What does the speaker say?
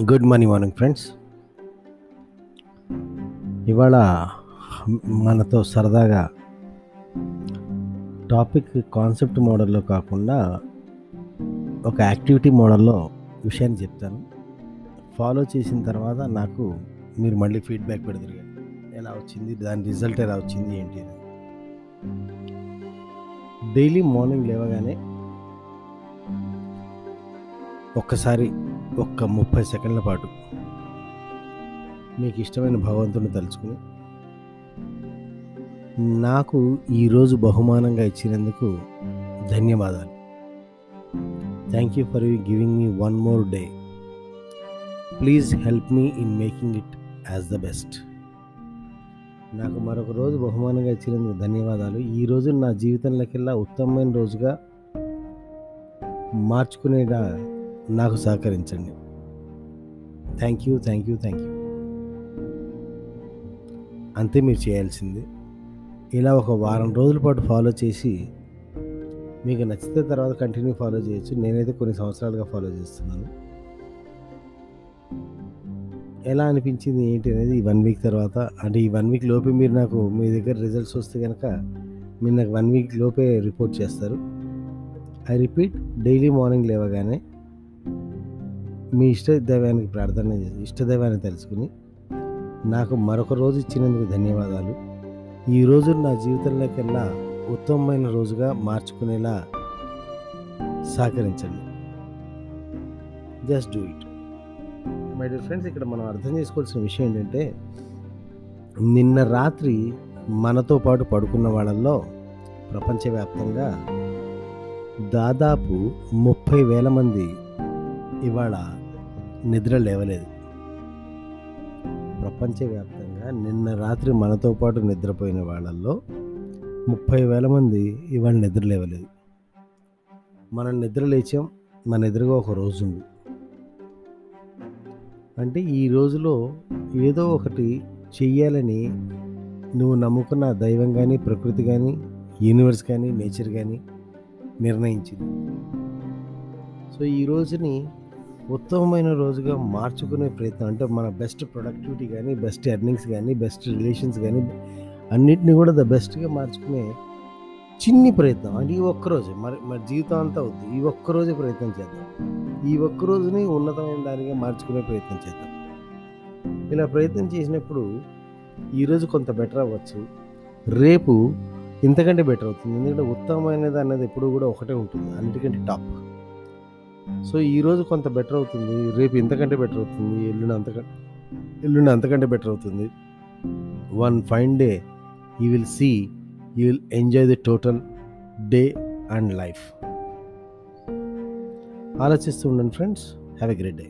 Good morning morning friends ఇవాళ మనతో సరదాగా టాపిక్ కాన్సెప్ట్ మోడల్లో కాకుండా ఒక యాక్టివిటీ మోడల్లో విషయాన్ని చెప్తాను. ఫాలో చేసిన తర్వాత నాకు మీరు మళ్ళీ ఫీడ్బ్యాక్ పెడతారు. ఎలా వచ్చింది? దాని రిజల్ట్ ఎలా వచ్చింది? ఏంటి? డైలీ మార్నింగ్ లేవగానే ఒక్కసారి ఒక్క ముప్పై సెకండ్ల పాటు మీకు ఇష్టమైన భగవంతుని తలుచుకుని నాకు ఈరోజు బహుమానంగా ఇచ్చినందుకు ధన్యవాదాలు. Thank you for you giving me one more day please help me in making it as the best నాకు మరొక రోజు బహుమానంగా ఇచ్చినందుకు ధన్యవాదాలు. ఈ రోజు నా జీవితంలోకెల్లా ఉత్తమమైన రోజుగా మార్చుకునేలా నాకు సహకరించండి. Thank you thank you thank you అంతే మీరు చేయాల్సింది. ఇలా ఒక వారం రోజుల పాటు ఫాలో చేసి మీకు నచ్చితే తర్వాత కంటిన్యూ ఫాలో చేయొచ్చు. నేనైతే కొన్ని సంవత్సరాలుగా ఫాలో చేస్తున్నాను. ఎలా అనిపించింది ఏంటి అనేది ఈ వన్ వీక్ తర్వాత అంటే ఈ వన్ వీక్ లోపే మీరు నాకు మీ దగ్గర రిజల్ట్స్ వస్తే కనుక మీరు నాకు వన్ వీక్ లోపే రిపోర్ట్ చేస్తారు. ఐ రిపీట్ డైలీ మార్నింగ్ లేవగానే మీ ఇష్ట దైవానికి ప్రార్థన ఇష్టదైవాన్ని తెలుసుకుని నాకు మరొక రోజు ఇచ్చినందుకు ధన్యవాదాలు. ఈ రోజు నా జీవితంలోకెల్లా ఉత్తమమైన రోజుగా మార్చుకునేలా సహకరించండి. Just do it. My dear friends ఇక్కడ మనం అర్థం చేసుకోవాల్సిన విషయం ఏంటంటే నిన్న రాత్రి మనతో పాటు పడుకున్న వాళ్ళల్లో ప్రపంచవ్యాప్తంగా దాదాపు ముప్పై వేల మంది ఇవాళ నిద్ర లేవలేదు. ప్రపంచవ్యాప్తంగా నిన్న రాత్రి మనతో పాటు నిద్రపోయిన వాళ్ళల్లో ముప్పై వేల మంది ఇవాళ నిద్ర లేవలేదు. మనం నిద్ర లేచాం మన ఎదురుగా ఒక రోజు ఉంది. అంటే ఈ రోజులో ఏదో ఒకటి చెయ్యాలని నువ్వు నమ్ముకున్న దైవం కానీ ప్రకృతి కానీ యూనివర్స్ కానీ నేచర్ కానీ నిర్ణయించింది. సో ఈ రోజుని ఉత్తమమైన రోజుగా మార్చుకునే ప్రయత్నం. అంటే మన బెస్ట్ ప్రొడక్టివిటీ కానీ బెస్ట్ ఎర్నింగ్స్ కానీ బెస్ట్ రిలేషన్స్ కానీ అన్నిటిని కూడా ద బెస్ట్గా మార్చుకునే చిన్ని ప్రయత్నం. అంటే ఈ ఒక్కరోజే మరి మరి జీవితం అంతా అవుద్ది. ఈ ఒక్కరోజే ప్రయత్నం చేద్దాం. ఈ ఒక్క రోజుని ఉన్నతమైన దానిగా మార్చుకునే ప్రయత్నం చేద్దాం. ఇలా ప్రయత్నం చేసినప్పుడు ఈరోజు కొంత బెటర్ అవ్వచ్చు. రేపు ఇంతకంటే బెటర్ అవుతుంది. ఎందుకంటే ఉత్తమమైనది అన్నది ఎప్పుడు కూడా ఒకటే ఉంటుంది. అన్నిటికంటే టాప్ సో ఈరోజు కొంత బెటర్ అవుతుంది. రేపు ఇంతకంటే బెటర్ అవుతుంది. ఎల్లుండి అంతకంటే ఎల్లుండి అంతకంటే బెటర్ అవుతుంది. One fine day you will see you will enjoy the total day and life ఆలోచిస్తూ ఉండండి friends have a great day